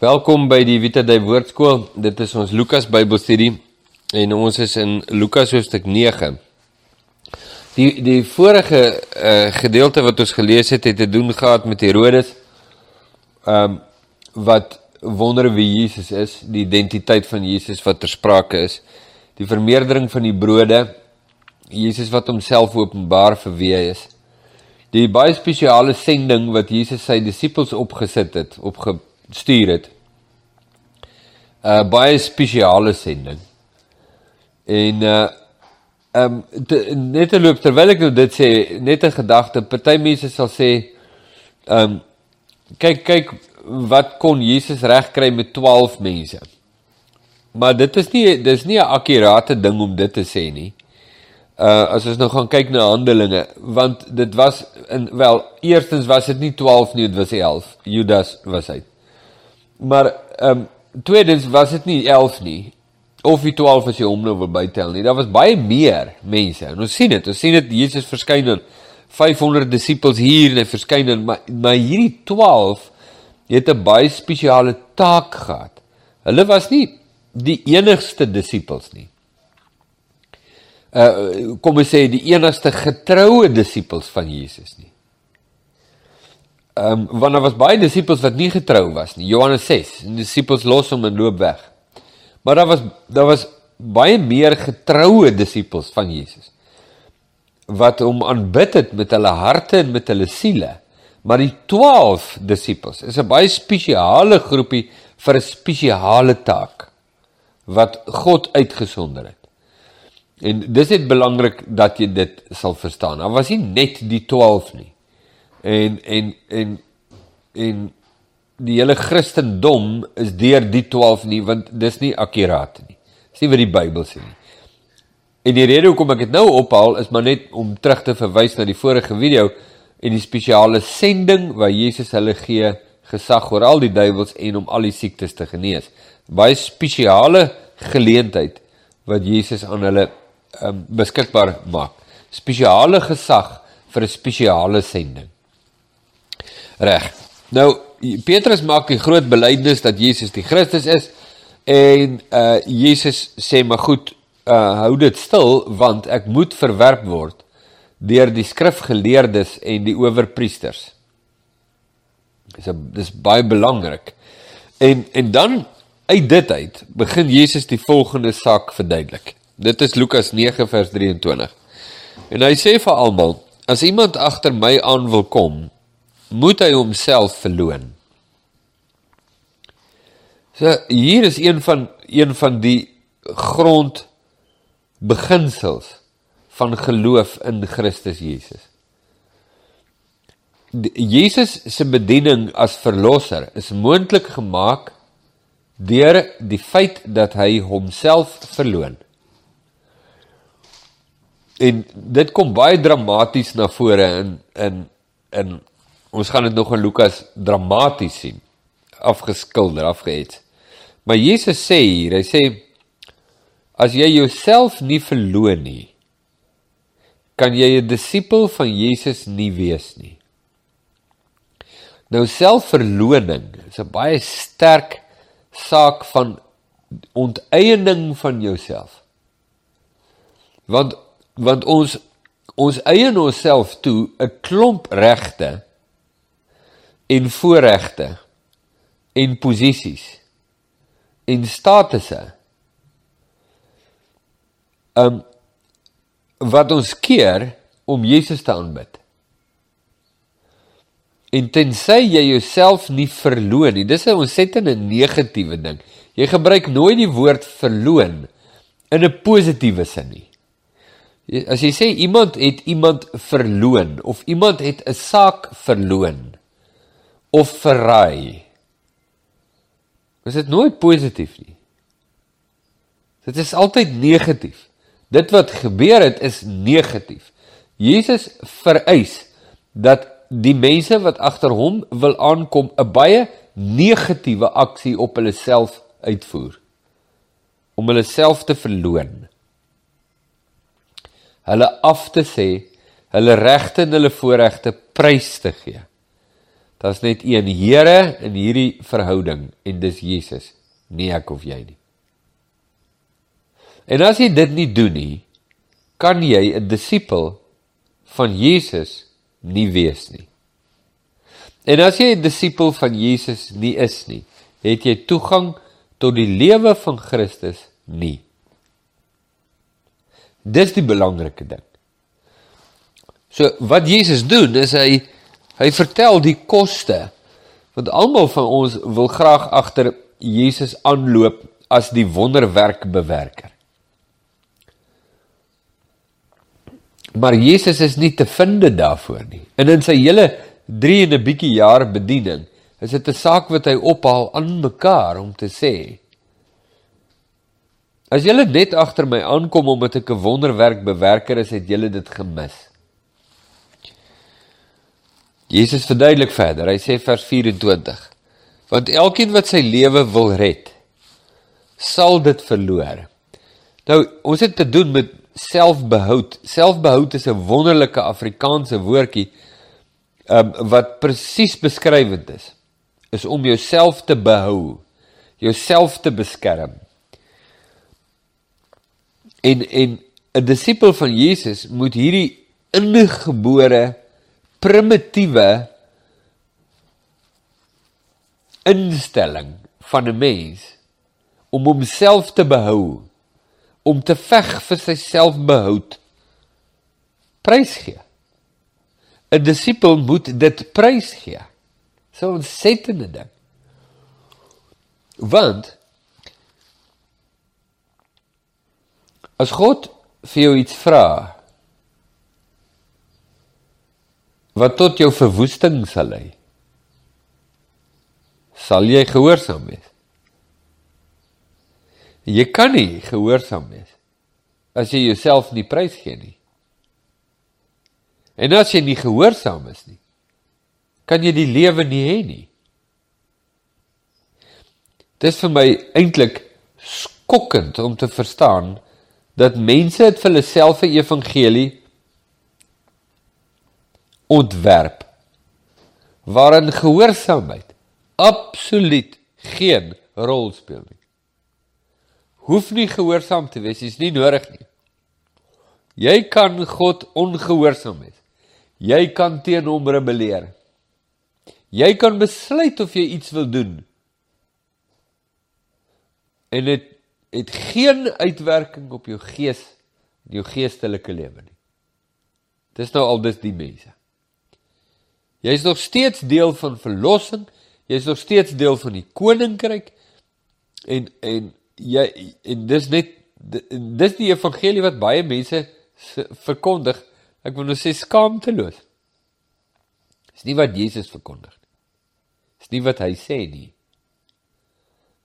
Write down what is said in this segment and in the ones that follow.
Welkom by die Vita Dei Woordskool. Dit is ons Lukas Bybelstudie en ons is in Lukas hoofstuk 9. Die die vorige uh, gedeelte wat ons gelees het, het te doen gehad met Herodes. Ehm um, wat wonder wie Jesus is, die identiteit van Jesus wat ter sprake is, die vermeerdering van die brode, Jesus wat homself openbaar vir wie hy is. Die baie spesiale sending wat Jesus sy disippels opgesit het, opgestuur het. 'n uh, baie spesiale sending. En uh um net loop terwyl ek nou dit sê, net 'n gedagte, party mense sal sê um kyk kyk wat kon Jesus regkry met 12 mense. Maar dit is nie dis nie 'n akkurate ding om dit te sê nie uh as ons nou gaan kyk na Handelinge want dit was in wel eerstens was dit nie 12 nie dit was 11 Judas was hy maar ehm um, tweedens was dit nie 11 nie of die 12 as jy hom nou wil bytel nie. Daar was baie meer mense. En ons sien dit ons sien dit Jesus verskyn aan 500 disippels hier en hy verskyn aan maar, maar hierdie 12 het 'n baie spesiale taak gehad. Hulle was nie die enigste disippels nie. Uh kom ons sê die enigste getroue disippels van Jesus nie. Ehm um, want daar was baie disippels wat nie getrou was nie. Johannes 6, die disippels los hom en loop weg. Maar daar was daar was baie meer getroue disippels van Jesus wat hom aanbid het met hulle harte en met hulle siele. Maar die 12 disippels is 'n baie spesiale groepie vir 'n spesiale taak wat God uitgesonder het. En dis net belangrik dat jy dit sal verstaan. Daar was nie net die 12 nie. En en en en die hele Christendom is deur die 12 nie want dis nie akkuraat nie. Dis nie wat die Bybel sê nie. En die rede hoekom ek dit nou ophaal is maar net om terug te verwys na die vorige video en die spesiale sending waar Jesus hulle gee gesag oor al die duiwels en om al die siektes te genees. Baie spesiale geleentheid wat Jesus aan hulle um, beskikbaar maak. Spesiale gesag vir 'n spesiale sending. Reg. Nou Petrus maak die groot belydenis dat Jesus die Christus is en uh Jesus sê maar goed, uh hou dit stil want ek moet verwerp word deur die skrifgeleerdes en die owerpriesters. Dis dis baie belangrik. En en dan uit dit uit begin Jesus die volgende saak verduidelik. Dit is Lukas 9 vers 23. En hy sê vir almal: As iemand agter my aan wil kom, moet hy homself verloon. So hier is een van een van die grond beginsels van geloof in Christus Jesus. Jesus se bediening as verlosser is moontlik gemaak deur die feit dat hy homself verloon. En dit kom baie dramaties na vore in in in ons gaan dit nog in Lukas dramaties sien. Afgeskilder, afgehet. Maar Jesus sê hier, hy sê as jy jouself nie verloon nie, kan jy 'n disipel van Jesus nie wees nie. Nou selfverloning is 'n baie sterk saak van onteiening van jouself. Want want ons ons eien onsself toe 'n klomp regte en voorregte en posisies en statusse. Um wat ons keer om Jesus te aanbid. En tensy jy jouself nie verloon nie, dis 'n ontsettende negatiewe ding. Jy gebruik nooit die woord verloon in 'n positiewe sin nie. As jy sê iemand het iemand verloon of iemand het 'n saak verloon of verraai. Is dit nooit positief nie. Dit is altyd negatief. Dit wat gebeur het is negatief. Jesus vereis dat die mense wat agter hom wil aankom 'n baie negatiewe aksie op hulle self uitvoer om hulle self te verloon hulle af te sê, hulle regte en hulle voorregte prys te gee. Daar's net een Here in hierdie verhouding en dis Jesus, nie ek of jy nie. En as jy dit nie doen nie, kan jy 'n disipel van Jesus nie wees nie. En as jy 'n disipel van Jesus nie is nie, het jy toegang tot die lewe van Christus nie. Dis die belangrike ding. So wat Jesus doen is hy hy vertel die koste want almal van ons wil graag agter Jesus aanloop as die wonderwerkbewerker. Maar Jesus is nie te vind daarvoor nie. En in sy hele 3 en 'n bietjie jaar bediening, is dit 'n saak wat hy ophaal aan mekaar om te sê: As julle net agter my aankom omdat ek 'n wonderwerk bewerker is, het julle dit gemis. Jesus verduidelik verder. Hy sê vers 24: Want elkeen wat sy lewe wil red, sal dit verloor. Nou, ons het te doen met selfbehoud. Selfbehoud is 'n wonderlike Afrikaanse woordjie um, wat presies beskrywend is. Is om jouself te behou, jouself te beskerm. En en 'n disipel van Jesus moet hierdie ingebore primitiewe instelling van 'n mens om homself te behou om te veg vir sy selfbehoud prys gee. 'n Disipel moet dit prys gee. So 'n ontsettende ding. Want as God vir jou iets vra wat tot jou verwoesting sal lei, sal jy gehoorsaam wees? Jy kan nie gehoorsaam wees as jy jouself nie prys gee nie. En as jy nie gehoorsaam is nie, kan jy die lewe nie hê nie. Dit is vir my eintlik skokkend om te verstaan dat mense dit vir hulle self 'n evangelie ontwerp waarin gehoorsaamheid absoluut geen rol speel nie hoef nie gehoorsaam te wees, dis nie nodig nie. Jy kan God ongehoorsaam wees. Jy kan teen hom rebelleer. Jy kan besluit of jy iets wil doen. En dit het geen uitwerking op jou gees jou geestelike lewe nie. Dis nou al dis die mense. Jy is nog steeds deel van verlossing, jy is nog steeds deel van die koninkryk en en jy en dis net dis die evangelie wat baie mense verkondig. Ek wil nou sê skaamteloos. Dis nie wat Jesus verkondig nie. Dis nie wat hy sê nie.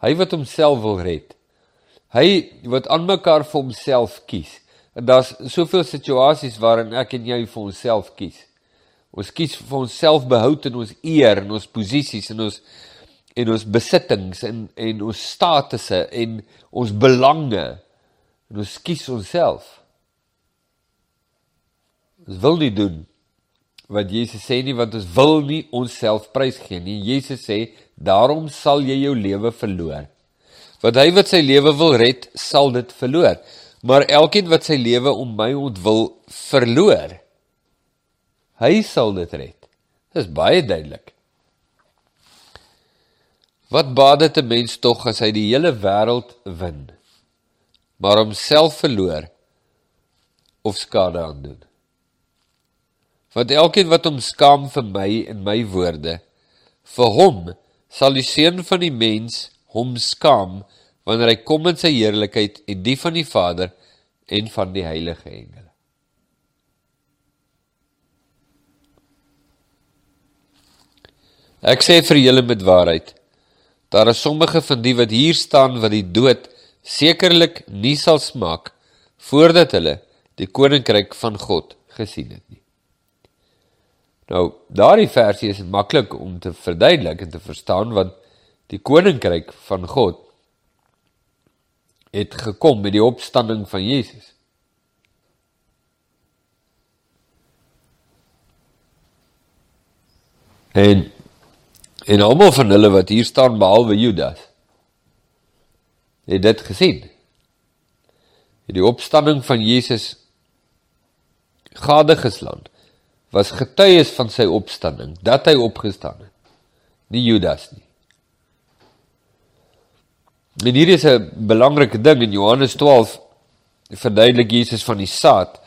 Hy wat homself wil red. Hy wat aan mekaar vir homself kies. En daar's soveel situasies waarin ek en jy vir onsself kies. Ons kies vir onsself behoud in ons eer en ons posisies en ons en ons besittings en en ons statusse en ons belange en ons kies onsself. Ons wil nie doen wat Jesus sê nie want ons wil nie onsself prys gee nie. Jesus sê daarom sal jy jou lewe verloor. Want hy wat sy lewe wil red, sal dit verloor. Maar elkeen wat sy lewe om my ontwil verloor, hy sal dit red. Dis baie duidelik. Wat baat dit 'n mens tog as hy die hele wêreld wen, maar homself verloor of skade aandoen? Want elkeen wat hom skaam vir my en my woorde, vir hom sal die seun van die mens hom skaam wanneer hy kom in sy heerlikheid en die van die Vader en van die heilige engele. Ek sê vir julle met waarheid, Daar is sommige van die wat hier staan wat die dood sekerlik nie sal smaak voordat hulle die koninkryk van God gesien het nie. Nou, daardie versie is maklik om te verduidelik en te verstaan want die koninkryk van God het gekom met die opstanding van Jesus. En En almal van hulle wat hier staan behalwe Judas het dit gesien. Het die opstanding van Jesus gade geslaan was getuies van sy opstanding dat hy opgestaan het. Nie Judas nie. En hier is 'n belangrike ding in Johannes 12 verduidelik Jesus van die saad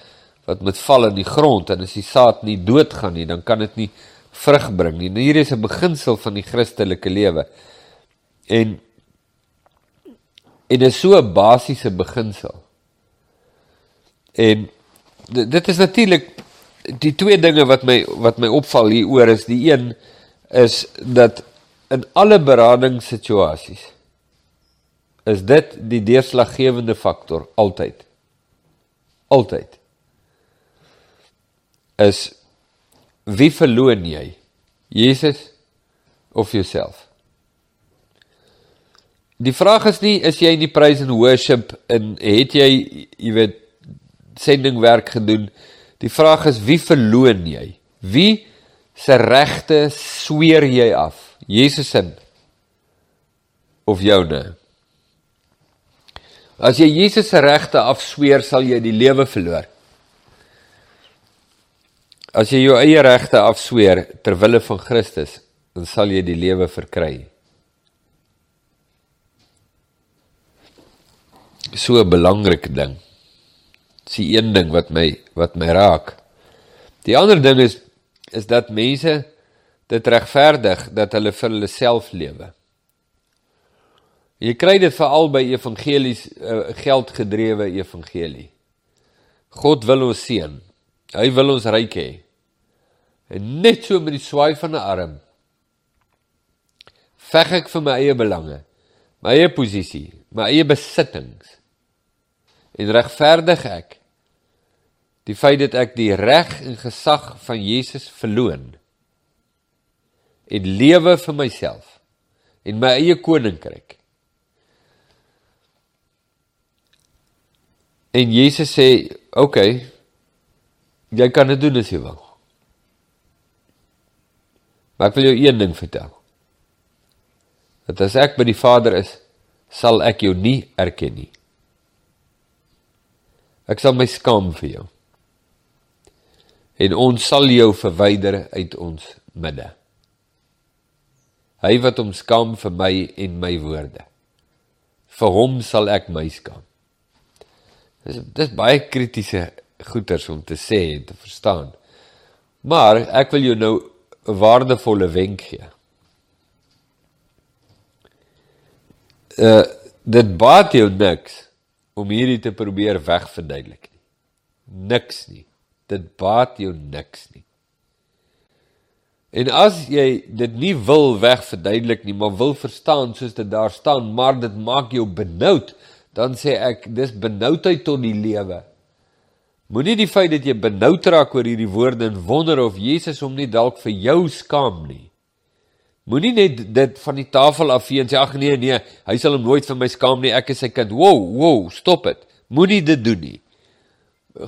wat moet val in die grond en as die saad nie doodgaan nie, dan kan dit nie vrug bring nie. En hier is 'n beginsel van die Christelike lewe. En en dit is so 'n basiese beginsel. En dit is natuurlik die twee dinge wat my wat my opval hieroor is die een is dat in alle beradingssituasies is dit die deurslaggewende faktor altyd. Altyd. Is wie verloon jy? Jesus of jouself? Die vraag is nie is jy in die praise and worship en het jy jy weet sendingwerk gedoen? Die vraag is wie verloon jy? Wie se regte sweer jy af? Jesus se of joune? As jy Jesus se regte afsweer, sal jy die lewe verloor. As jy jou eie regte afsweer ter wille van Christus, dan sal jy die lewe verkry. So 'n belangrike ding. Dis die een ding wat my wat my raak. Die ander ding is is dat mense dit regverdig dat hulle vir hulle self lewe. Jy kry dit veral by evangelies uh, geldgedrewe evangelie. God wil ons seën. Hy wil ons ryk hê. En net so met die swaai van 'n arm veg ek vir my eie belange, my eie posisie, my eie besittings. En regverdig ek die feit dat ek die reg en gesag van Jesus verloon en lewe vir myself en my eie koninkryk En Jesus sê, "Oké. Okay, jy kan dit doen as jy wil." Maar ek wil jou een ding vertel. Dat as ek by die Vader is, sal ek jou nie erken nie. Ek sal my skaam vir jou. En ons sal jou verwyder uit ons midde. Hy wat hom skaam vir my en my woorde. Vir hom sal ek my skaam. Dis dis baie kritiese goeters om te sê en te verstaan. Maar ek wil jou nou 'n waardevolle wenk gee. Uh dit baat jou niks om hierdie te probeer wegverduidelik nie. Niks nie. Dit baat jou niks nie. En as jy dit nie wil wegverduidelik nie, maar wil verstaan soos dit daar staan, maar dit maak jou benoud, dan sê ek dis benoudheid tot die lewe. Moenie die feit dat jy benoud raak oor hierdie woorde en wonder of Jesus hom nie dalk vir jou skaam nie. Moenie net dit van die tafel afvee en sê ag nee nee, hy sal hom nooit vir my skaam nie, ek is sy kind. Wow, wow, stop dit. Moenie dit doen nie.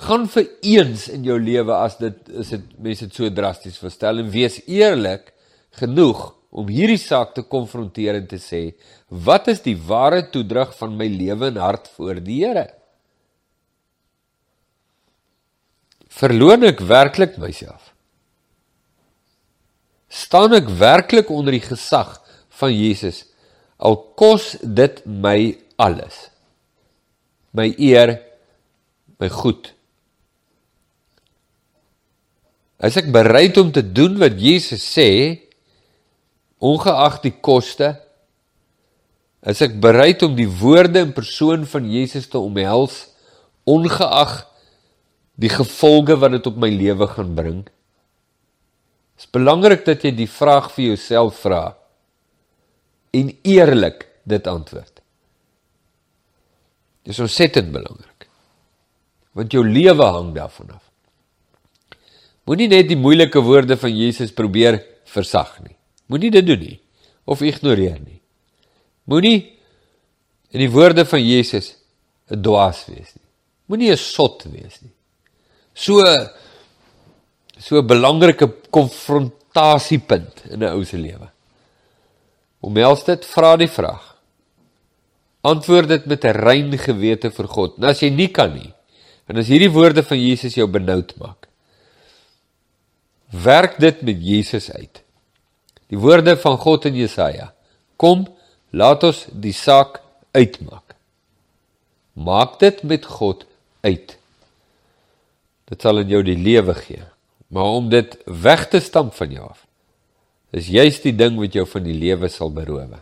Gaan vir eens in jou lewe as dit is dit mense dit so drasties verstel en wees eerlik genoeg om hierdie saak te konfronteer en te sê, wat is die ware toedrag van my lewe en hart voor die Here? Verloon ek werklik myself? Staan ek werklik onder die gesag van Jesus al kos dit my alles? My eer, my goed. As ek bereid om te doen wat Jesus sê, ongeag die koste is ek bereid om die woorde en persoon van Jesus te omhels ongeag die gevolge wat dit op my lewe gaan bring. Dit is belangrik dat jy die vraag vir jouself vra en eerlik dit antwoord. Dit is ontsettend belangrik. Want jou lewe hang daarvan af. Moenie net die moeilike woorde van Jesus probeer versag nie. Moenie dit doen nie of ignoreer nie. Moenie in die woorde van Jesus 'n dwaas wees nie. Moenie 'n sot wees nie. So so 'n belangrike konfrontasiepunt in 'n ou se lewe. Omhels dit, vra die vraag. Antwoord dit met 'n rein gewete vir God. Nou as jy nie kan nie, en as hierdie woorde van Jesus jou benoud maak, werk dit met Jesus uit. Die woorde van God in Jesaja. Kom, laat ons die saak uitmaak. Maak dit met God uit. Dit sal in jou die lewe gee. Maar om dit weg te stamp van jou af, is juist die ding wat jou van die lewe sal beroof.